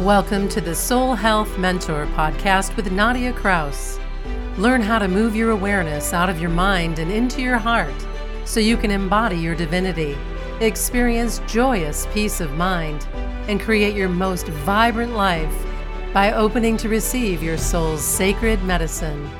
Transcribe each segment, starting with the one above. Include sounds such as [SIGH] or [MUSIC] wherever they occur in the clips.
Welcome to the Soul Health Mentor podcast with Nadia Krauss. Learn how to move your awareness out of your mind and into your heart so you can embody your divinity, experience joyous peace of mind, and create your most vibrant life by opening to receive your soul's sacred medicine.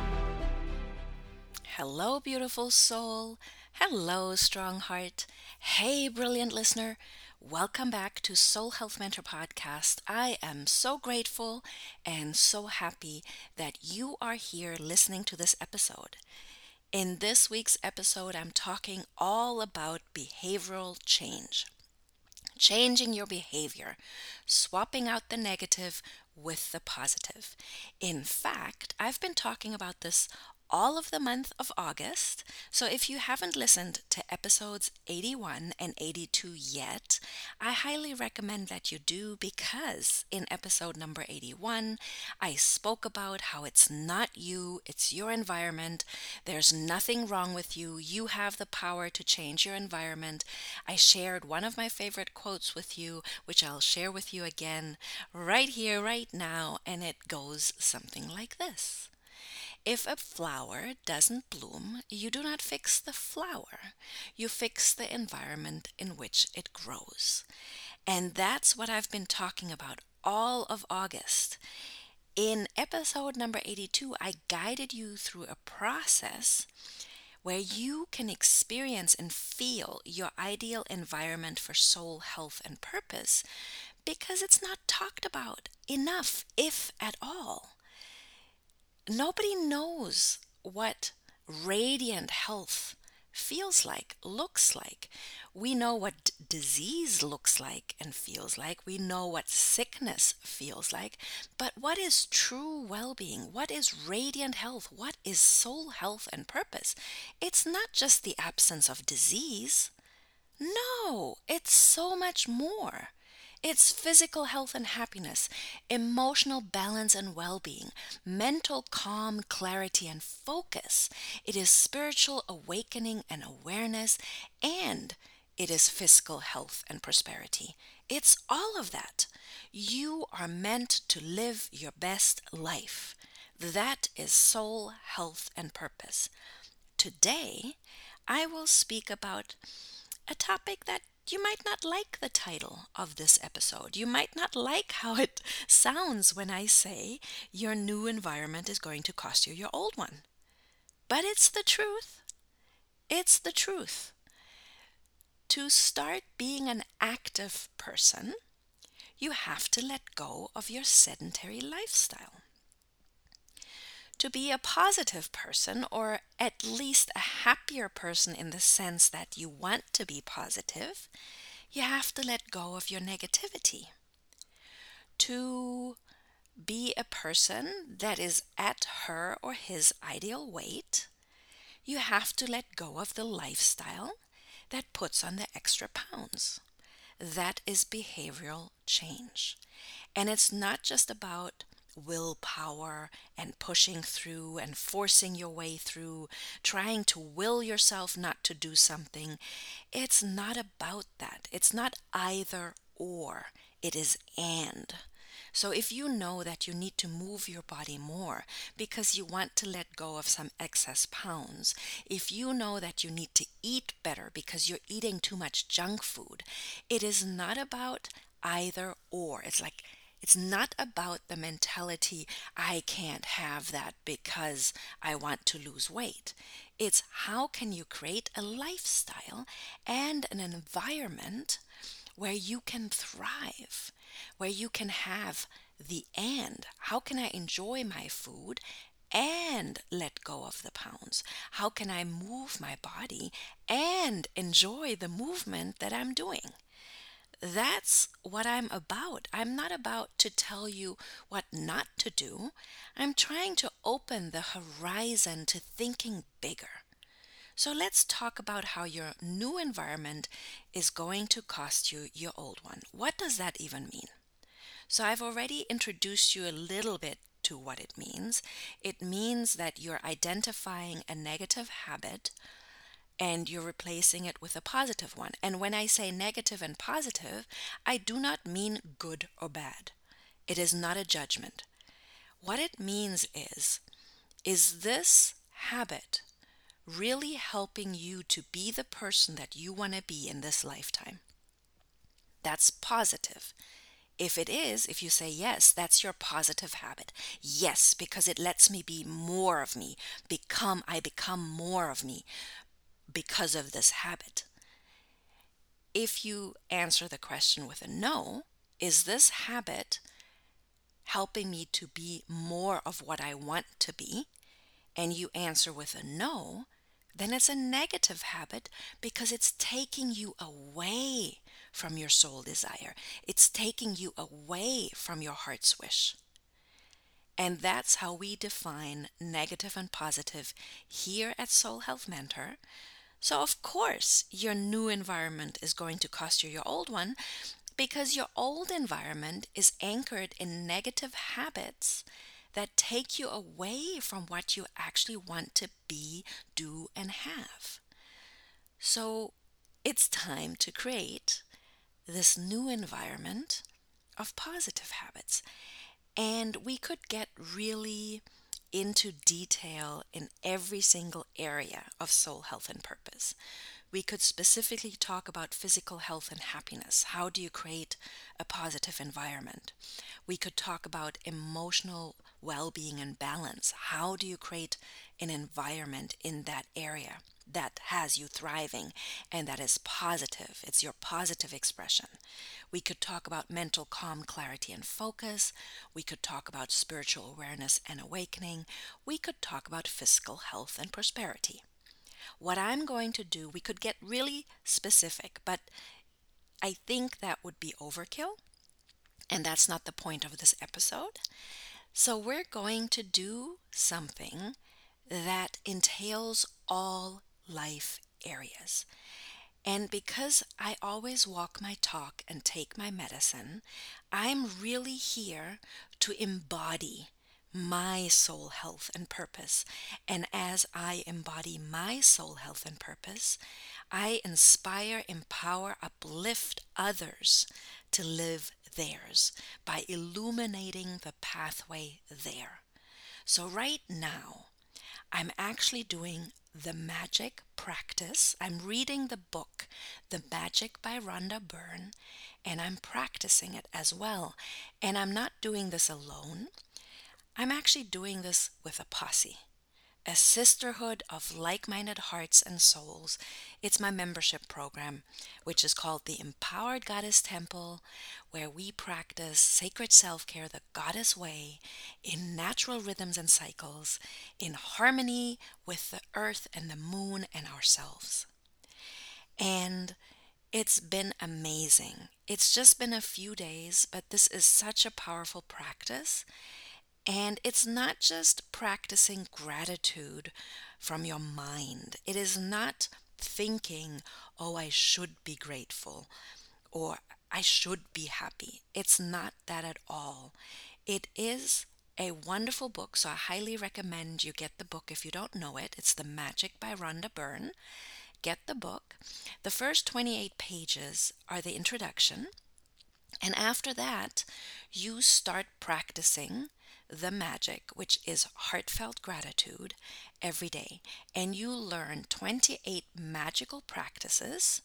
Hello, beautiful soul. Hello, strong heart. Hey, brilliant listener. Welcome back to Soul Health Mentor Podcast. I am so grateful and so happy that you are here listening to this episode. In this week's episode, I'm talking all about behavioral change. Changing your behavior, swapping out the negative with the positive. In fact, I've been talking about this all of the month of August. So if you haven't listened to episodes 81 and 82 yet, I highly recommend that you do because in episode number 81, I spoke about how it's not you, it's your environment. There's nothing wrong with you. You have the power to change your environment. I shared one of my favorite quotes with you, which I'll share with you again right here, right now, and it goes something like this. If a flower doesn't bloom, you do not fix the flower, you fix the environment in which it grows. And that's what I've been talking about all of August. In episode number 82, I guided you through a process where you can experience and feel your ideal environment for soul health and purpose because it's not talked about enough, if at all nobody knows what radiant health feels like, looks like. We know what disease looks like and feels like. We know what sickness feels like. But what is true well being? What is radiant health? What is soul health and purpose? It's not just the absence of disease. No, it's so much more. It's physical health and happiness, emotional balance and well being, mental calm, clarity, and focus. It is spiritual awakening and awareness, and it is fiscal health and prosperity. It's all of that. You are meant to live your best life. That is soul health and purpose. Today, I will speak about a topic that you might not like the title of this episode. You might not like how it [LAUGHS] sounds when I say your new environment is going to cost you your old one. But it's the truth. It's the truth. To start being an active person, you have to let go of your sedentary lifestyle to be a positive person, or at least a happier person in the sense that you want to be positive, you have to let go of your negativity. To be a person that is at her or his ideal weight, you have to let go of the lifestyle that puts on the extra pounds. That is behavioral change. And it's not just about willpower and pushing through and forcing your way through, trying to will yourself not to do something. It's not about that. It's not either or, it is and. So, if you know that you need to move your body more because you want to let go of some excess pounds, if you know that you need to eat better because you're eating too much junk food, it is not about either or. It's like it's not about the mentality, I can't have that because I want to lose weight. It's how can you create a lifestyle and an environment where you can thrive, where you can have the and. How can I enjoy my food and let go of the pounds? How can I move my body and enjoy the movement that I'm doing? That's what I'm about. I'm not about to tell you what not to do. I'm trying to open the horizon to thinking bigger. So let's talk about how your new environment is going to cost you your old one. What does that even mean? So I've already introduced you a little bit to what it means. It means that you're identifying a negative habit and you're replacing it with a positive one. And when I say negative and positive, I do not mean good or bad. It is not a judgment. What it means is, is this habit really helping you to be the person that you want to be in this lifetime? That's positive. If it is, if you say yes, that's your positive habit. Yes, because it lets me be more of me, become, I become more of me because of this habit. If you answer the question with a no, is this habit helping me to be more of what I want to be? And you answer with a no, then it's a negative habit because it's taking you away from your soul desire. It's taking you away from your heart's wish. And that's how we define negative and positive here at Soul Health Mentor. So, of course, your new environment is going to cost you your old one because your old environment is anchored in negative habits that take you away from what you actually want to be, do, and have. So, it's time to create this new environment of positive habits. And we could get really into detail in every single area of soul health and purpose. We could specifically talk about physical health and happiness. How do you create a positive environment? We could talk about emotional well being and balance. How do you create an environment in that area? that has you thriving and that is positive. It's your positive expression. We could talk about mental calm, clarity, and focus. We could talk about spiritual awareness and awakening. We could talk about fiscal health and prosperity. What I'm going to do, we could get really specific, but I think that would be overkill. And that's not the point of this episode. So, we're going to do something that entails all life areas. And because I always walk my talk and take my medicine, I'm really here to embody my soul health and purpose. And as I embody my soul health and purpose, I inspire, empower, uplift others to live theirs by illuminating the pathway there. So, right now, I'm actually doing the Magic Practice. I'm reading the book, The Magic by Rhonda Byrne, and I'm practicing it as well. And I'm not doing this alone, I'm actually doing this with a posse a sisterhood of like minded hearts and souls. It's my membership program, which is called the Empowered Goddess Temple, where we practice sacred self care the goddess way in natural rhythms and cycles, in harmony with the earth and the moon and ourselves. And it's been amazing. It's just been a few days, but this is such a powerful practice. And it's not just practicing gratitude from your mind. It is not thinking, oh, I should be grateful or I should be happy. It's not that at all. It is a wonderful book, so I highly recommend you get the book if you don't know it. It's The Magic by Rhonda Byrne. Get the book. The first 28 pages are the introduction. And after that, you start practicing the magic, which is heartfelt gratitude, every day. And you learn 28 magical practices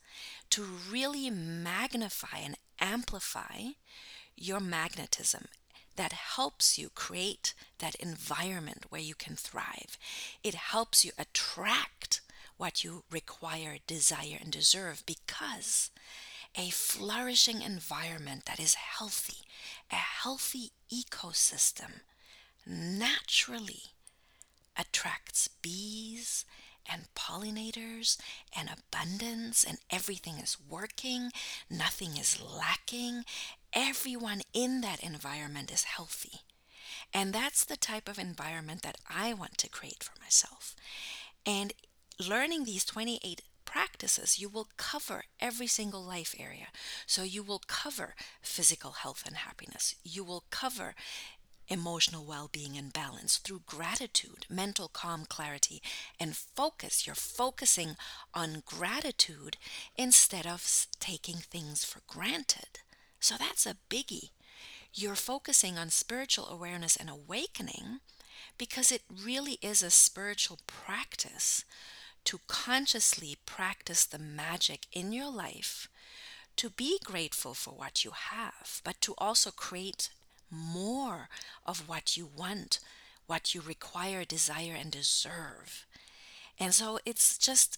to really magnify and amplify your magnetism that helps you create that environment where you can thrive. It helps you attract what you require, desire, and deserve because a flourishing environment that is healthy, a healthy ecosystem naturally attracts bees and pollinators and abundance, and everything is working, nothing is lacking. Everyone in that environment is healthy. And that's the type of environment that I want to create for myself. And learning these 28 practices, you will cover every single life area. So you will cover physical health and happiness. You will cover emotional well being and balance through gratitude, mental calm, clarity, and focus. You're focusing on gratitude instead of taking things for granted. So that's a biggie. you're focusing on spiritual awareness and awakening because it really is a spiritual practice to consciously practice the magic in your life, to be grateful for what you have, but to also create more of what you want, what you require, desire, and deserve. And so it's just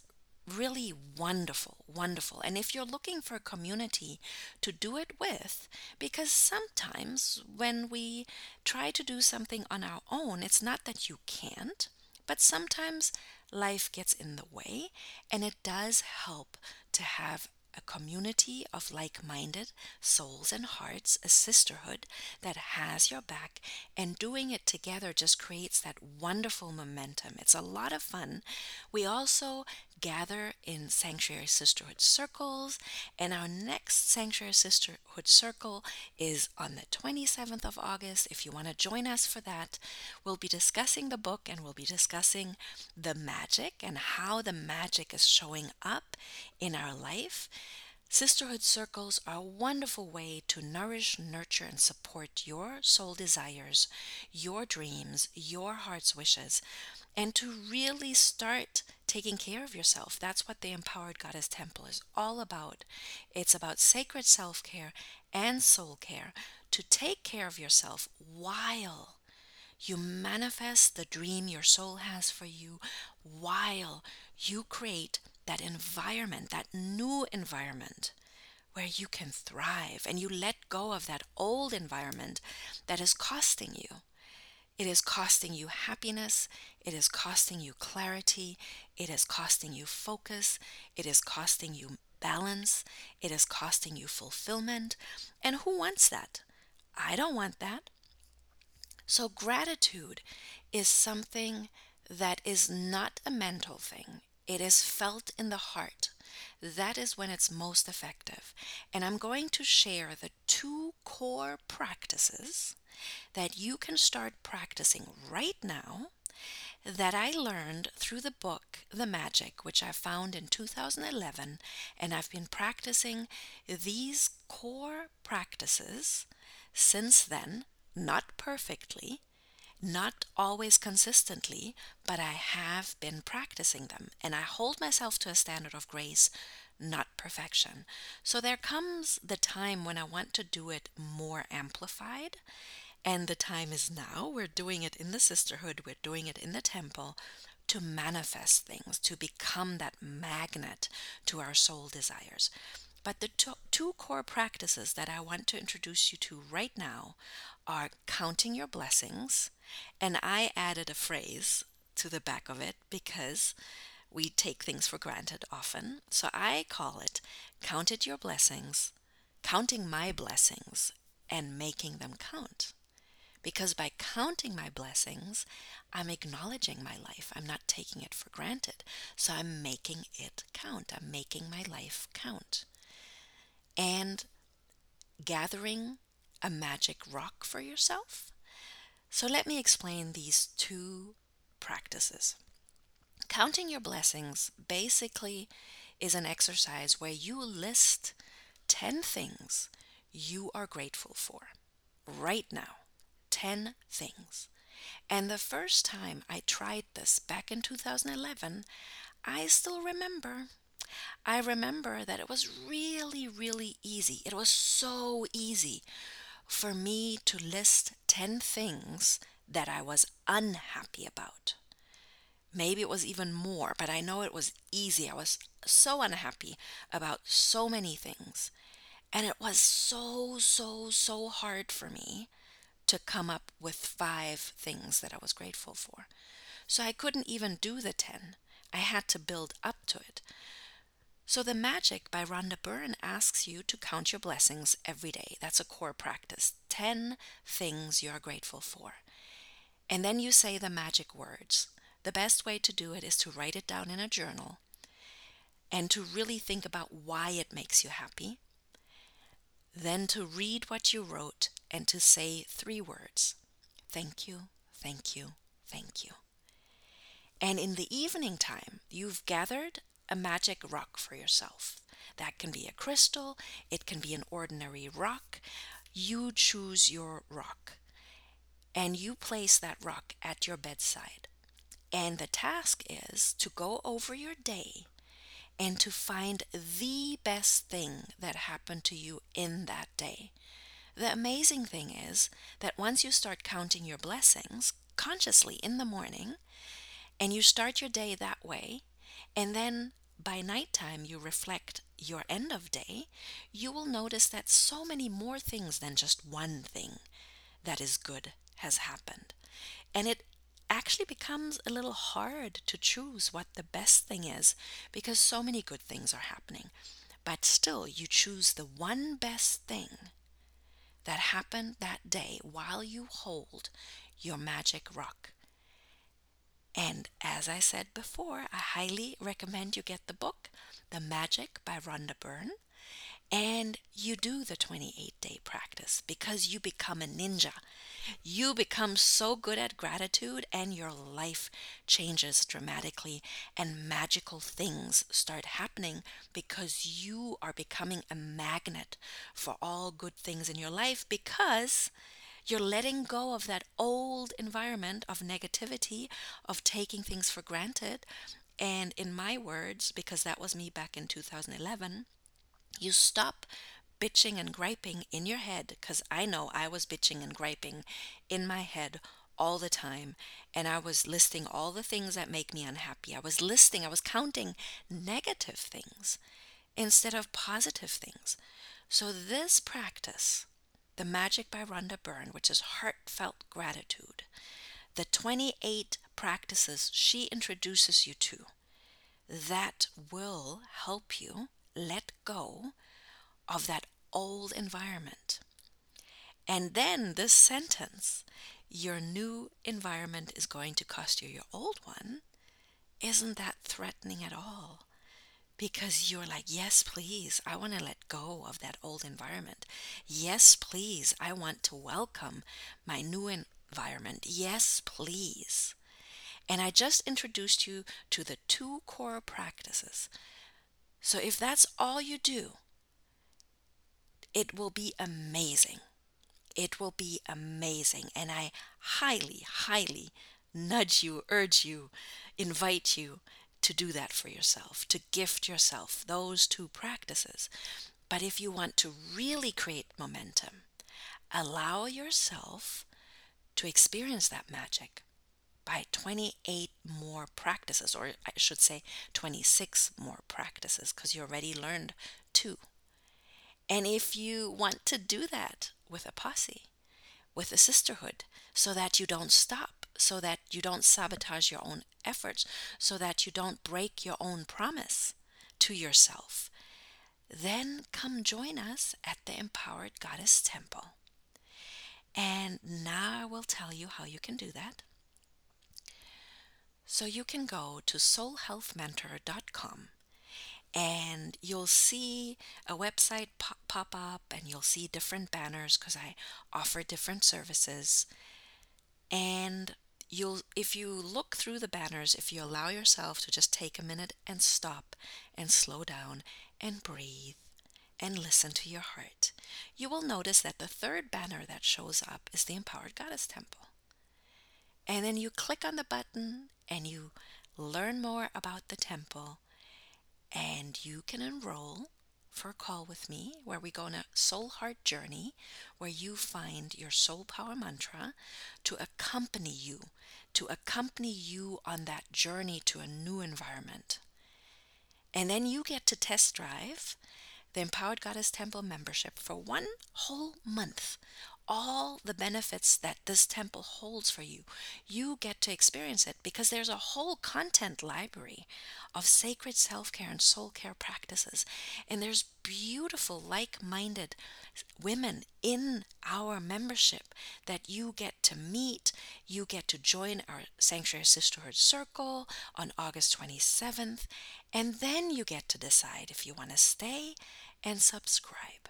really wonderful, wonderful. And if you're looking for a community to do it with, because sometimes when we try to do something on our own, it's not that you can't, but sometimes life gets in the way, and it does help to have a community of like minded souls and hearts, a sisterhood that has your back, and doing it together just creates that wonderful momentum. It's a lot of fun. We also gather in Sanctuary Sisterhood circles, and our next Sanctuary Sisterhood circle is on the 27th of August. If you want to join us for that, we'll be discussing the book and we'll be discussing the magic and how the magic is showing up in our life. Sisterhood circles are a wonderful way to nourish, nurture, and support your soul desires, your dreams, your heart's wishes, and to really start taking care of yourself. That's what the Empowered Goddess Temple is all about. It's about sacred self care and soul care to take care of yourself while you manifest the dream your soul has for you, while you create that environment, that new environment where you can thrive and you let go of that old environment that is costing you. It is costing you happiness. It is costing you clarity. It is costing you focus. It is costing you balance. It is costing you fulfillment. And who wants that? I don't want that. So, gratitude is something that is not a mental thing, it is felt in the heart. That is when it's most effective. And I'm going to share the two core practices that you can start practicing right now that I learned through the book The Magic, which I found in 2011, and I've been practicing these core practices since then, not perfectly, not always consistently, but I have been practicing them, and I hold myself to a standard of grace, not perfection. So there comes the time when I want to do it more amplified and the time is now. We're doing it in the sisterhood, we're doing it in the temple to manifest things, to become that magnet to our soul desires. But the two, two core practices that I want to introduce you to right now are counting your blessings. And I added a phrase to the back of it because we take things for granted often. So I call it counted your blessings, counting my blessings, and making them count. Because by counting my blessings, I'm acknowledging my life. I'm not taking it for granted. So I'm making it count. I'm making my life count. And gathering a magic rock for yourself. So let me explain these two practices. Counting your blessings basically is an exercise where you list 10 things you are grateful for right now. 10 things. And the first time I tried this back in 2011, I still remember. I remember that it was really, really easy. It was so easy for me to list 10 things that I was unhappy about. Maybe it was even more, but I know it was easy. I was so unhappy about so many things. And it was so, so, so hard for me to come up with five things that I was grateful for. So I couldn't even do the 10. I had to build up to it. So, The Magic by Rhonda Byrne asks you to count your blessings every day. That's a core practice. 10 things you are grateful for. And then you say the magic words. The best way to do it is to write it down in a journal and to really think about why it makes you happy. Then to read what you wrote and to say three words thank you, thank you, thank you. And in the evening time, you've gathered a magic rock for yourself. That can be a crystal, it can be an ordinary rock. you choose your rock and you place that rock at your bedside. And the task is to go over your day and to find the best thing that happened to you in that day. The amazing thing is that once you start counting your blessings consciously in the morning, and you start your day that way, and then by nighttime you reflect your end of day, you will notice that so many more things than just one thing that is good has happened. And it actually becomes a little hard to choose what the best thing is because so many good things are happening. But still, you choose the one best thing that happened that day while you hold your magic rock. And as I said before, I highly recommend you get the book, The Magic by Rhonda Byrne and you do the 28 day practice because you become a ninja. You become so good at gratitude, and your life changes dramatically, and magical things start happening because you are becoming a magnet for all good things in your life because you're letting go of that old environment of negativity, of taking things for granted. And in my words, because that was me back in 2011, you stop bitching and griping in your head because I know I was bitching and griping in my head all the time and I was listing all the things that make me unhappy. I was listing, I was counting negative things instead of positive things. So, this practice, The Magic by Rhonda Byrne, which is heartfelt gratitude, the 28 practices she introduces you to, that will help you let go of that old environment. And then this sentence, your new environment is going to cost you your old one, isn't that threatening at all? Because you're like, yes, please, I want to let go of that old environment. Yes, please, I want to welcome my new environment. Yes, please. And I just introduced you to the two core practices so if that's all you do, it will be amazing. It will be amazing. And I highly, highly nudge you, urge you, invite you to do that for yourself, to gift yourself those two practices. But if you want to really create momentum, allow yourself to experience that magic by 28 more practices, or I should say 26 more practices, because you already learned two. And if you want to do that with a posse, with a sisterhood, so that you don't stop, so that you don't sabotage your own efforts, so that you don't break your own promise to yourself, then come join us at the Empowered Goddess Temple. And now I will tell you how you can do that. So you can go to soulhealthmentor.com and you'll see a website pop, up and you'll see different banners because I offer different services. And you'll if you look through the banners, if you allow yourself to just take a minute and stop and slow down and breathe and listen to your heart, you will notice that the third banner that shows up is the Empowered Goddess Temple. And then you click on the button and you learn more about the temple and you can enroll for a call with me where we go on a soul heart journey where you find your soul power mantra to accompany you to accompany you on that journey to a new environment and then you get to test drive the empowered goddess temple membership for one whole month all the benefits that this temple holds for you. You get to experience it because there's a whole content library of sacred self care and soul care practices. And there's beautiful, like minded women in our membership that you get to meet. You get to join our Sanctuary Sisterhood Circle on August 27th. And then you get to decide if you want to stay and subscribe.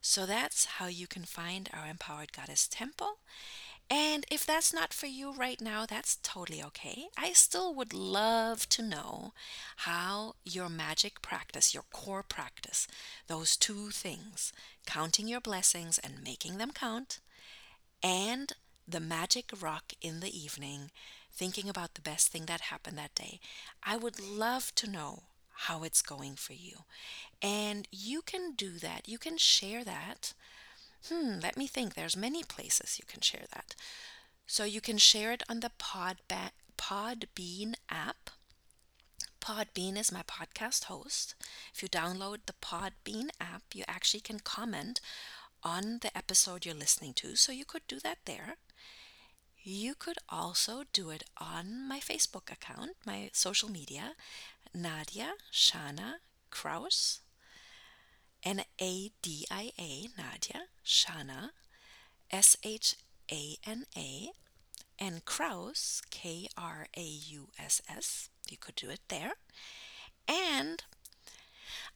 So that's how you can find our Empowered Goddess Temple. And if that's not for you right now, that's totally okay. I still would love to know how your magic practice, your core practice, those two things, counting your blessings and making them count, and the magic rock in the evening, thinking about the best thing that happened that day. I would love to know how it's going for you. And you can do that. You can share that Hmm, let me think. There's many places you can share that. So you can share it on the Podba- Podbean app. Podbean is my podcast host. If you download the Podbean app, you actually can comment on the episode you're listening to. So you could do that there. You could also do it on my Facebook account, my social media, Nadia Shana Krauss. N A D I A, Nadia, Shana, S H A N A, and Krauss, K R A U S S. You could do it there. And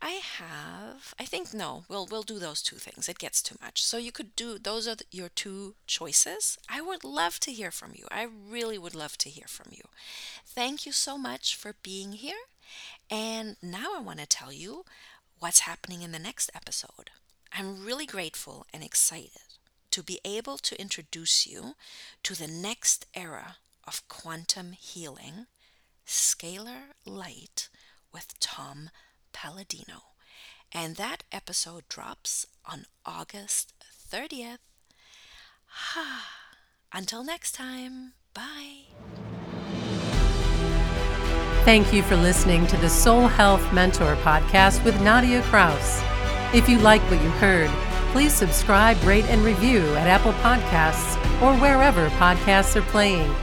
I have, I think no, we'll we'll do those two things. It gets too much. So you could do those are the, your two choices. I would love to hear from you. I really would love to hear from you. Thank you so much for being here. And now I want to tell you what's happening in the next episode. I'm really grateful and excited to be able to introduce you to the next era of quantum healing, Scalar Light with Tom Paladino. And that episode drops on August 30th. [SIGHS] Until next time, bye. Thank you for listening to the Soul Health Mentor podcast with Nadia Krauss. If you like what you heard, please subscribe, rate, and review at Apple Podcasts or wherever podcasts are playing.